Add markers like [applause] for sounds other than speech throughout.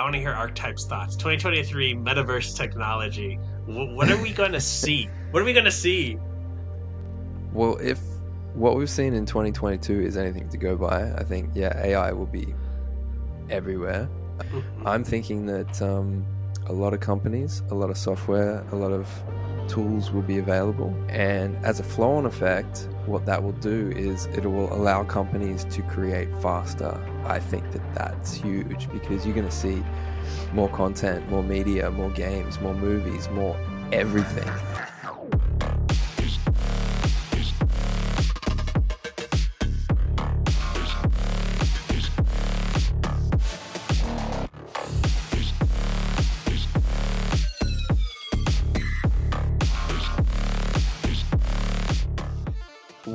I want to hear Archetype's thoughts. 2023 metaverse technology. what are we going to see? What are we going to see? Well, if what we've seen in 2022 is anything to go by, I think yeah, AI will be everywhere. Mm-hmm. I'm thinking that um, a lot of companies, a lot of software, a lot of tools will be available. And as a flow on effect, what that will do is it will allow companies to create faster. I think that that's huge because you're going to see more content, more media, more games, more movies, more everything.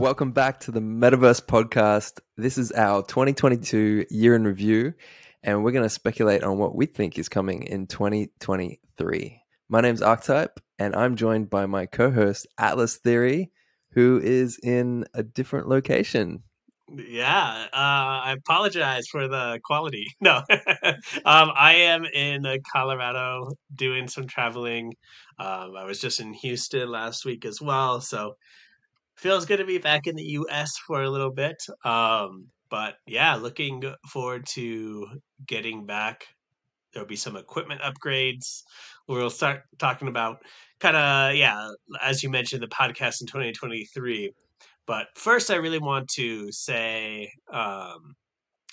Welcome back to the Metaversed Podcast. This is our 2022 year in review, and we're going to speculate on what we think is coming in 2023. My name's Archetype, and I'm joined by my co host, Atlas Theory, who is in a different location. Yeah, uh, I apologize for the quality. [laughs] No, [laughs] um, I am in uh, Colorado doing some traveling. Um, I was just in Houston last week as well, so feels good to be back in the US for a little bit. Um, but yeah, looking forward to getting back. There'll be some equipment upgrades. We'll start talking about kind of, yeah, as you mentioned, the podcast in 2023. But first, I really want to say um,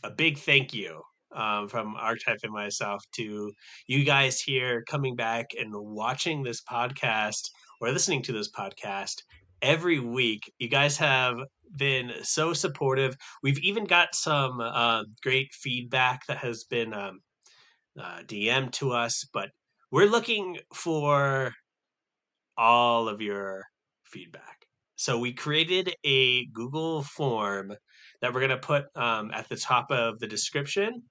a big thank you um, from Archetype and myself to you guys here coming back and watching this podcast or listening to this podcast every week. You guys have been so supportive. We've even got some uh, great feedback that has been um, uh, DM to us, but we're looking for all of your feedback. So we created a Google form that we're going to put um, at the top of the description.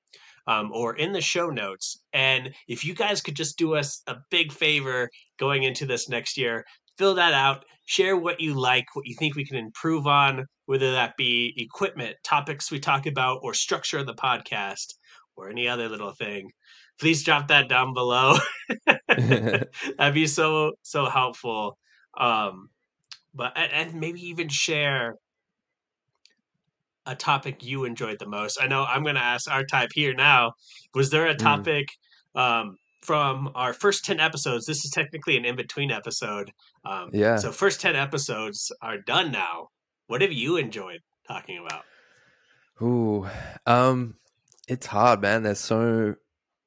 Um, or in the show notes. And if you guys could just do us a big favor going into this next year, fill that out, share what you like, what you think we can improve on, whether that be equipment, topics we talk about, or structure of the podcast, or any other little thing. Please drop that down below. [laughs] [laughs] That'd be so so helpful. Um, but and maybe even share a topic you enjoyed the most. I know I'm going to ask Archetype here now. Was there a mm. topic mm. um, from our first 10 episodes. This is technically an in between episode. Um, yeah. So, first 10 episodes are done now. What have you enjoyed talking about? Ooh, um, it's hard, man. There's so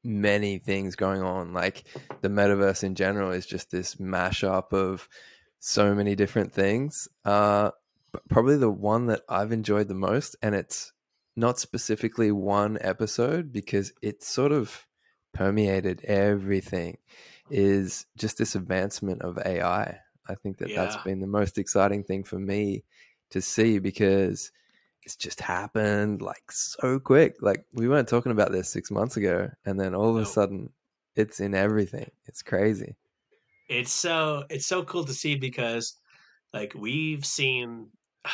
many things going on. Like the metaverse in general is just this mashup of so many different things. Uh, probably the one that I've enjoyed the most, and it's not specifically one episode because it's sort of permeated everything is just this advancement of AI. I think that yeah. that's been the most exciting thing for me to see because it's just happened like so quick. Like we weren't talking about this six months ago, and then all of a sudden, it's in everything. It's crazy. It's so it's so cool to see because like we've seen [sighs]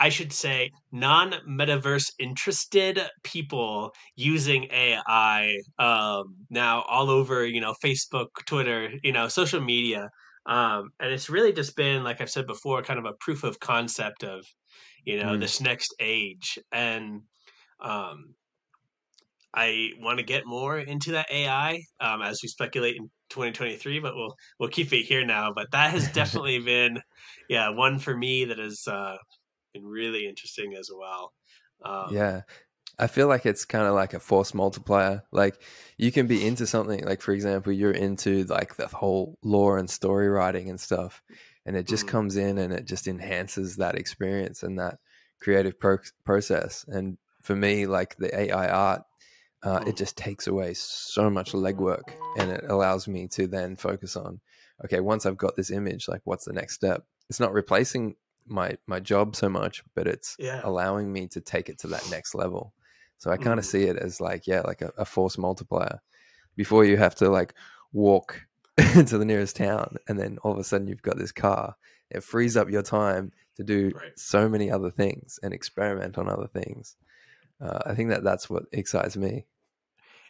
I should say, non metaverse interested people using AI um, now all over, you know, Facebook, Twitter, you know, social media. Um, and it's really just been, like I've said before, kind of a proof of concept of, you know, mm. this next age. And um, I want to get more into that AI um, as we speculate in 2023, but we'll we'll keep it here now. But that has [laughs] definitely been, yeah, one for me that is uh, been really interesting as well. Um, yeah. I feel like it's kind of like a force multiplier. Like you can be into something, like for example, you're into like the whole lore and story writing and stuff, and it just mm-hmm. comes in and it just enhances that experience and that creative pro- process. And for me, like the AI art, uh, mm-hmm. it just takes away so much legwork, and it allows me to then focus on, okay, once I've got this image, like what's the next step? It's not replacing my my job so much, but it's yeah. allowing me to take it to that next level. So I kind of mm. see it as like yeah, like a, a, force multiplier. Before you have to like walk [laughs] to the nearest town, and then all of a sudden you've got this car. It frees up your time to do right. so many other things and experiment on other things. Uh, I think that that's what excites me.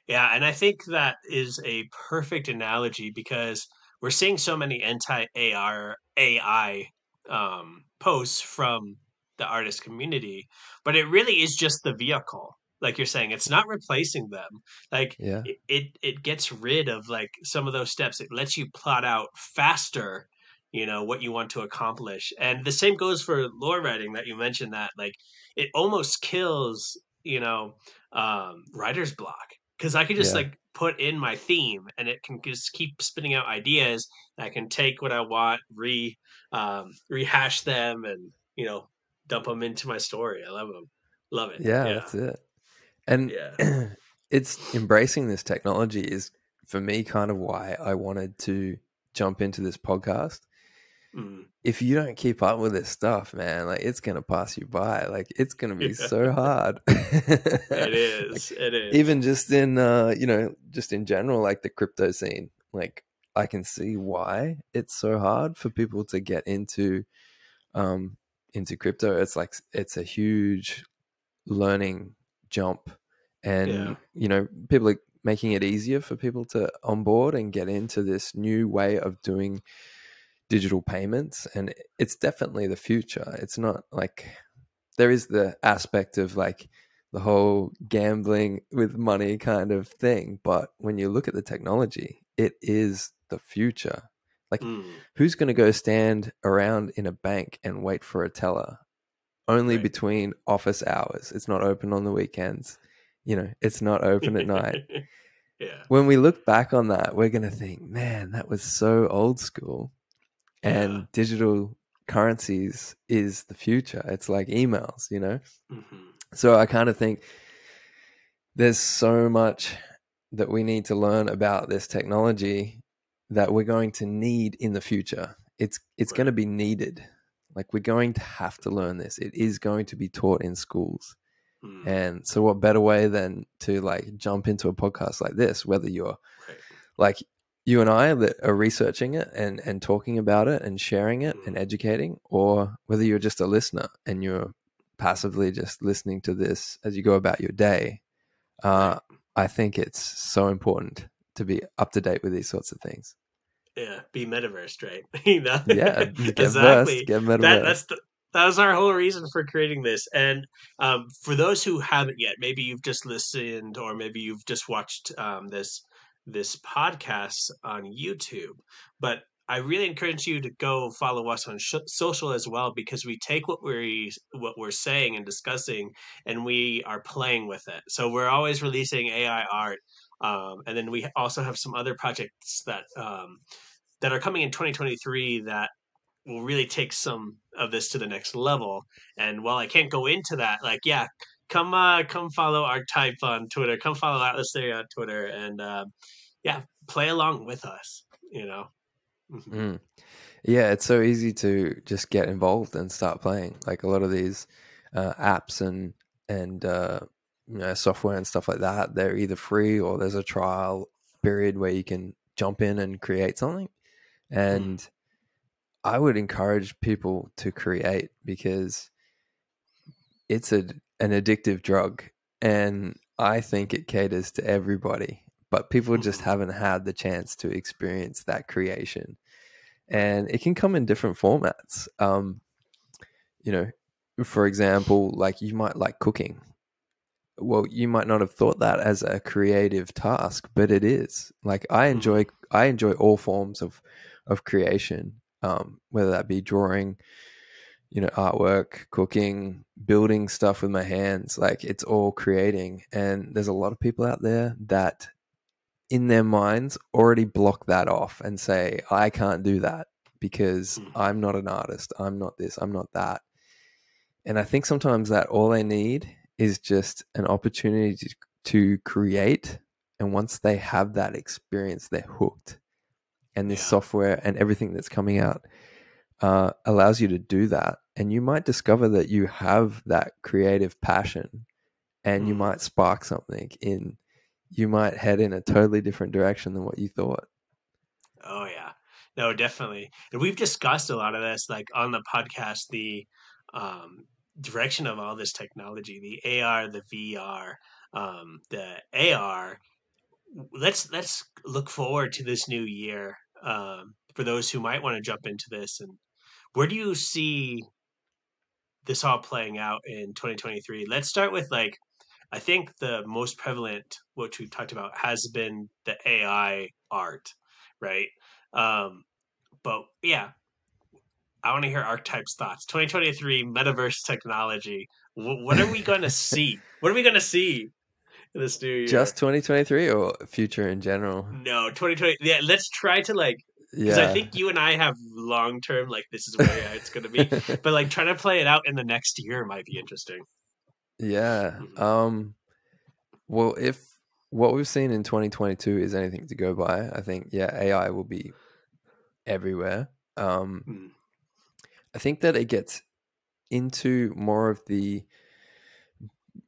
Yeah, and I think that is a perfect analogy because we're seeing so many anti-AR AI um, posts from the artist community, but it really is just the vehicle. Like you're saying, it's not replacing them. Like Yeah. it, it, it gets rid of like some of those steps. It lets you plot out faster, you know, what you want to accomplish. And the same goes for lore writing that you mentioned that like it almost kills, you know, um, writer's block because I could just Yeah. like put in my theme and it can just keep spitting out ideas. I can take what I want, re um, rehash them, and you know dump them into my story. I love them, love it. Yeah, yeah, that's it. And yeah. [clears throat] it's embracing this technology is for me kind of why I wanted to jump into this podcast. Mm. If you don't keep up with this stuff, man, like it's gonna pass you by. Like it's gonna be Yeah. so hard. [laughs] It [laughs] is. it is. even just in uh you know just in general like the crypto scene like i can see why it's so hard for people to get into um into crypto it's like it's a huge learning jump and Yeah. you know people are making it easier for people to onboard and get into this new way of doing digital payments and it's definitely the future. It's not like there is the aspect of like the whole gambling with money kind of thing but when you look at the technology it is the future. Mm. who's going to go stand around in a bank and wait for a teller? Only Right. between office hours. It's not open on the weekends. You know it's not open at night. [laughs] Yeah. when we look back on that we're going to think man that was so old school and digital currencies is the future it's like emails you know hmm so I kind of think there's so much that we need to learn about this technology that we're going to need in the future. It's it's going to be needed. Like we're going to have to learn this. It is going to be taught in schools. Mm. And so what better way than to like jump into a podcast like this whether you're Right. like you and I that are researching it and and talking about it and sharing it and educating or whether you're just a listener and you're passively just listening to this as you go about your day uh, I think it's so important to be up to date with these sorts of things. Yeah. Be metaversed, right? [laughs] you know? Yeah, [laughs] get exactly. versed, get metaversed. that, that's the, that was our whole reason for creating this. And um, for those who haven't yet, maybe you've just listened or maybe you've just watched um, this this podcast on YouTube. But I really encourage you to go follow us on sh- social as well because we take what we what we're saying and discussing and we are playing with it. So we're always releasing AI art, um, and then we also have some other projects that um, that are coming in 2023 that will really take some of this to the next level. And while I can't go into that, like yeah, come uh, come follow Archetype on Twitter, come follow Atlas Theory on Twitter, and uh, yeah, play along with us. You know. Mhm. Mm. Yeah, it's so easy to just get involved and start playing. Like a lot of these uh, apps and and uh, you know software and stuff like that, they're either free or there's a trial period where you can jump in and create something. And I would encourage people to create because it's a an addictive drug, and I think it caters to everybody. But people just Mhm. haven't had the chance to experience that creation and it can come in different formats. Um, you know, for example, like you might like cooking. Well, you might not have thought that as a creative task, but it is. Like I enjoy, I enjoy all forms of of creation, um, whether that be drawing, you know, artwork, cooking, building stuff with my hands. Like it's all creating, and there's a lot of people out there that in their minds already block that off and say i can't do that because Mhm. i'm not an artist i'm not this i'm not that and i think sometimes that all they need is just an opportunity to, to create and once they have that experience they're hooked and this Yeah. software and everything that's coming out uh, allows you to do that and you might discover that you have that creative passion and you Mm. might spark something in you might head in a totally different direction than what you thought. Oh yeah, no, definitely. And we've discussed a lot of this, like on the podcast, the um, direction of all this technology, the AR, the VR, um, the AR. let's let's look forward to this new year um, for those who might want to jump into this. And where do you see this all playing out in 2023? Let's start with like I think the most prevalent, which we've talked about, has been the AI art, right? Um, but yeah, I want to hear Archetype's thoughts. 2023 metaverse technology. W- what are we [laughs] going to see? What are we going to see in this new year? Just 2023 or future in general? No, 2020. Yeah, let's try to like because Yeah. I think you and I have long term like this is where it's going to be, [laughs] but like trying to play it out in the next year might be interesting. Yeah. Mhm. Um well if what we've seen in 2022 is anything to go by, I think yeah, AI will be everywhere. Um Mm. I think that it gets into more of the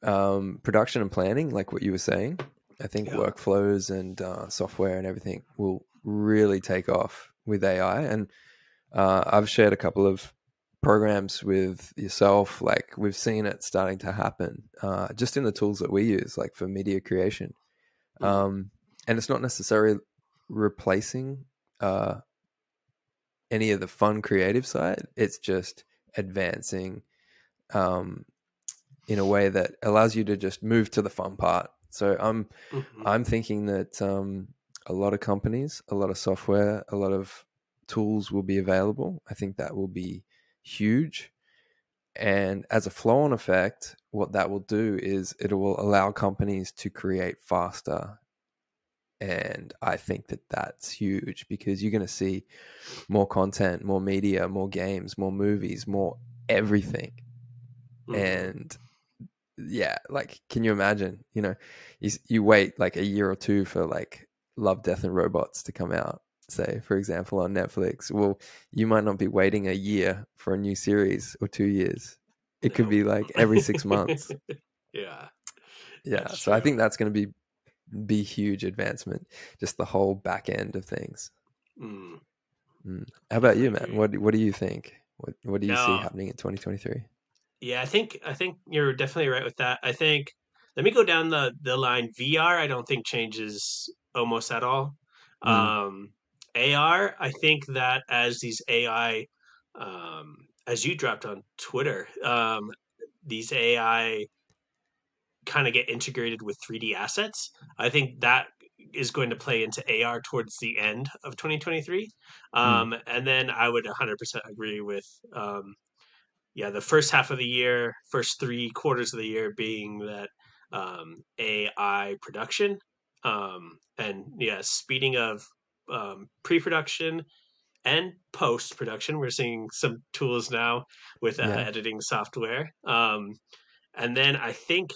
um production and planning like what you were saying. I think Yeah. workflows and uh, software and everything will really take off with AI and uh, I've shared a couple of programs with yourself like we've seen it starting to happen uh, just in the tools that we use like for media creation. Um, and it's not necessarily replacing uh, any of the fun creative side. It's just advancing um, in a way that allows you to just move to the fun part so i'm Mhm. I'm thinking that um, a lot of companies, a lot of software, a lot of tools will be available. I think that will be huge. And as a flow on effect, what that will do is it will allow companies to create faster. And I think that that's huge because you're going to see more content, more media, more games, more movies, more everything Mhm. and yeah like can you imagine you know you, you wait like a year or two for like love death and robots to come out say for example on netflix. Well you might not be waiting a year for a new series or two years. It could be like every six months. [laughs] Yeah. yeah so i think that's going to be be huge advancement just the whole back end of things. Mm. how about you man? What what do you think? What what do you see happening in 2023 Yeah, I think I think you're definitely right with that. I think let me go down the the line. VR, I don't think changes almost at all. Mm. Um, AR, I think that as these AI, um, as you dropped on Twitter, um, these AI kind of get integrated with 3D assets. I think that is going to play into AR towards the end of 2023. Um, And then I would 100% agree with, um, yeah, the first half of the year, first three quarters of the year being that um, AI production um, and, yeah, speeding of um, pre production and post production. We're seeing some tools now with uh, Yeah. editing software. Um, and then I think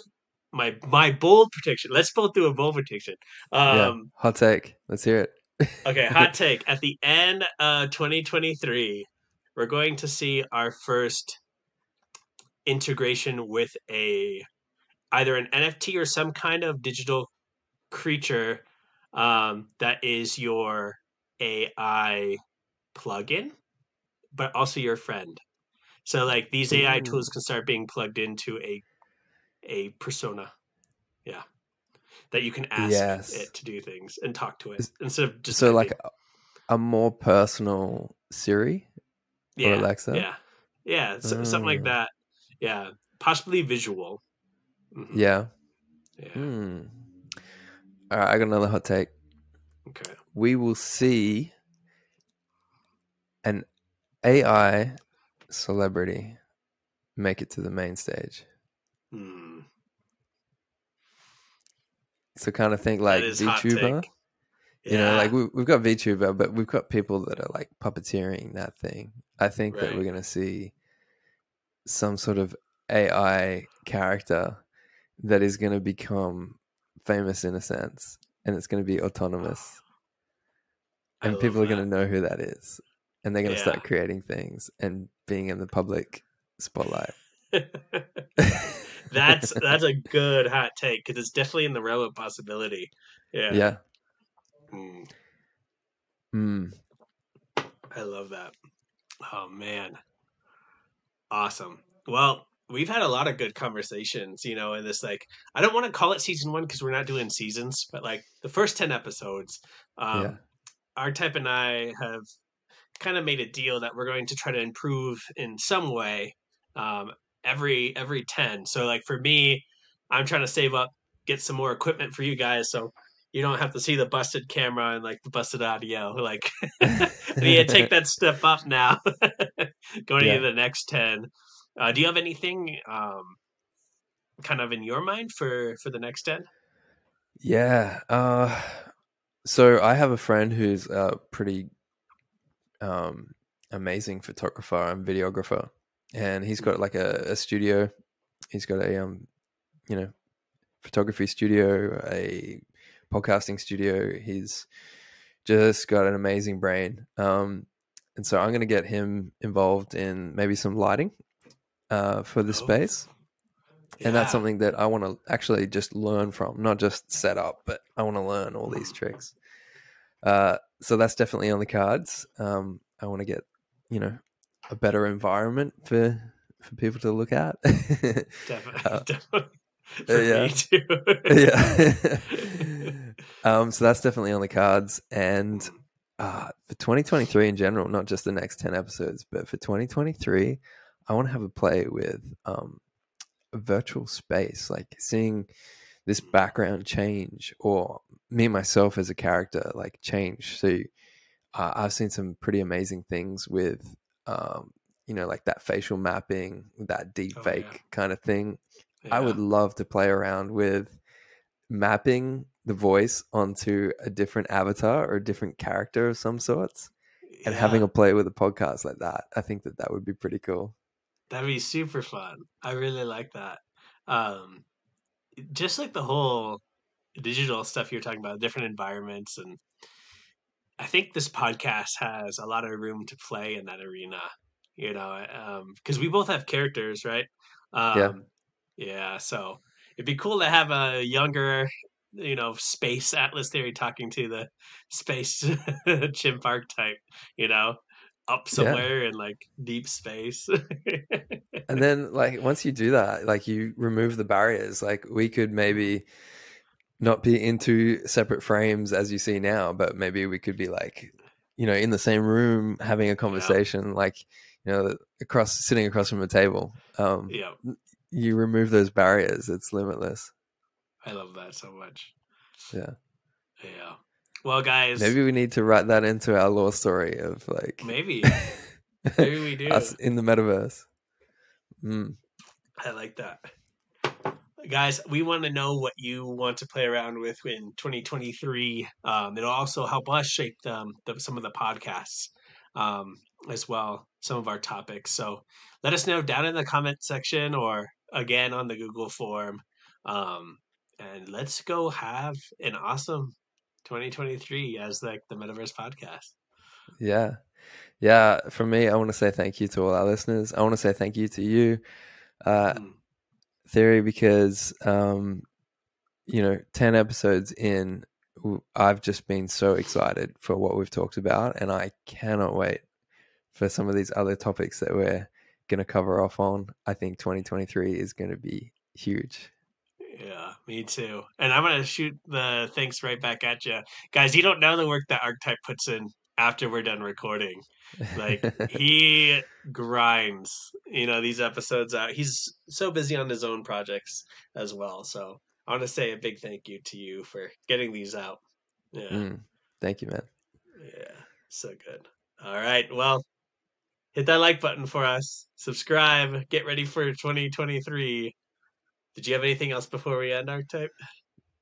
my my bold prediction. Let's both do a bold prediction. yeah Um, hot take let's hear it okay, [laughs] hot take. At the end of 2023, we're going to see our first integration with a either an NFT or some kind of digital creature um, that is your AI plugin, but also your friend. So like these AI Ooh. tools can start being plugged into a a persona. Yeah. That you can ask Yes. it to do things and talk to it instead of just so like a, a more personal Siri yeah, or Alexa. Yeah. Yeah, so, something like Mm. that. Yeah, possibly visual. Mhm. Yeah. Yeah. Hmm. All right, I got another hot take. Okay. We will see an AI celebrity make it to the main stage. Hmm. So kind of think like that is hot VTuber. take. You know, like we, we've got VTuber, but we've got people that are like puppeteering that thing. I think that we're going to see some sort of AI character that is going to become famous in a sense, and it's going to be autonomous, I and people are going to know who that is, and they're going to Yeah. start creating things and being in the public spotlight. [laughs] that's [laughs] that's a good hot take because it's definitely in the realm of possibility. Yeah. yeah. Mm, Mm. I love that. Oh man. Awesome. Well, we've had a lot of good conversations, you know, in this like I don't want to call it season one because we're not doing seasons, but like the first ten episodes, um, Yeah. Archetype and I have kind of made a deal that we're going to try to improve in some way um, every every ten. So like for me, I'm trying to save up, get some more equipment for you guys, so you don't have to see the busted camera and like the busted audio. Like [laughs] [laughs] to take that step up now, [laughs] going Yeah. into the next ten. Uh, do you have anything um, kind of in your mind for for the next ten? Yeah. Uh, so I have a friend who's a pretty um, amazing photographer and videographer, and he's got like a, a studio. He's got a um, you know, photography studio, a podcasting studio. He's just got an amazing brain. Um, and so I'm going to get him involved in maybe some lighting uh, for the Oh. space and that's something that I want to actually just learn from, not just set up, but I want to learn all these tricks. Uh, so that's definitely on the cards. Um, I want to get, you know, a better environment for for people to look at. [laughs] Definitely, Uh, [laughs] definitely. For yeah. [laughs] yeah. Um, so that's definitely on the cards, and uh, for 2023 in general, not just the next 10 episodes, but for 2023, I want to have a play with um, a virtual space, like seeing this background change, or me myself as a character like change. So uh, I've seen some pretty amazing things with, um, you know, like that facial mapping, that deep Oh, fake yeah. kind of thing. I would love to play around with mapping the voice onto a different avatar or a different character of some sorts and having a play with a podcast like that. I think that that would be pretty cool. That'd be super fun. I really like that. Um, just like the whole digital stuff you're talking about, different environments, and I think this podcast has a lot of room to play in that arena. You know, because we both have characters, right? Um, Yeah. Yeah. So it'd be cool to have a younger, you know, space Atlas theory talking to the space [laughs] chimp archetype. You know, up Yeah. somewhere in like deep space. And then like once you do that, like you remove the barriers, like we could maybe not be into separate frames as you see now, but maybe we could be like, you know, in the same room having a conversation, like, you know, across sitting across from a table. Um, yeah. You remove those barriers, it's limitless. I love that so much. Yeah. Yeah. Well, guys, Maybe we need to write that into our lore story of like maybe, maybe we [laughs] do. us in the metaverse. Mm. I like that. Guys, we want to know what you want to play around with in 2023. Um, it'll also help us shape um, the, some of the podcasts um, as well, some of our topics. So let us know down in the comment section or again on the Google form. Um, and let's go have an awesome 2023 as like the Metaversed podcast. Yeah. Yeah. For me, I want to say thank you to all our listeners. I want to say thank you to you, uh, Mm. Theory, because, um, you know, 10 episodes in, I've just been so excited for what we've talked about. And I cannot wait for some of these other topics that we're going to cover off on. I think 2023 is going to be huge. Yeah, me too. And I'm gonna shoot the thanks right back at you, guys. You don't know the work that Archetype puts in after we're done recording. Like [laughs] he grinds, you know, these episodes out. He's so busy on his own projects as well. So I want to say a big thank you to you for getting these out. Yeah, Mm. Thank you, man. yeah, so good. All right, well, hit that like button for us. Subscribe. Get ready for 2023. Did you have anything else before we end, Archetype?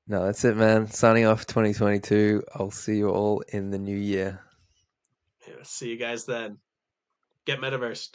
No, that's it, man. Signing off 2022. I'll see you all in the new year. Yeah, see you guys then. Get metaverse.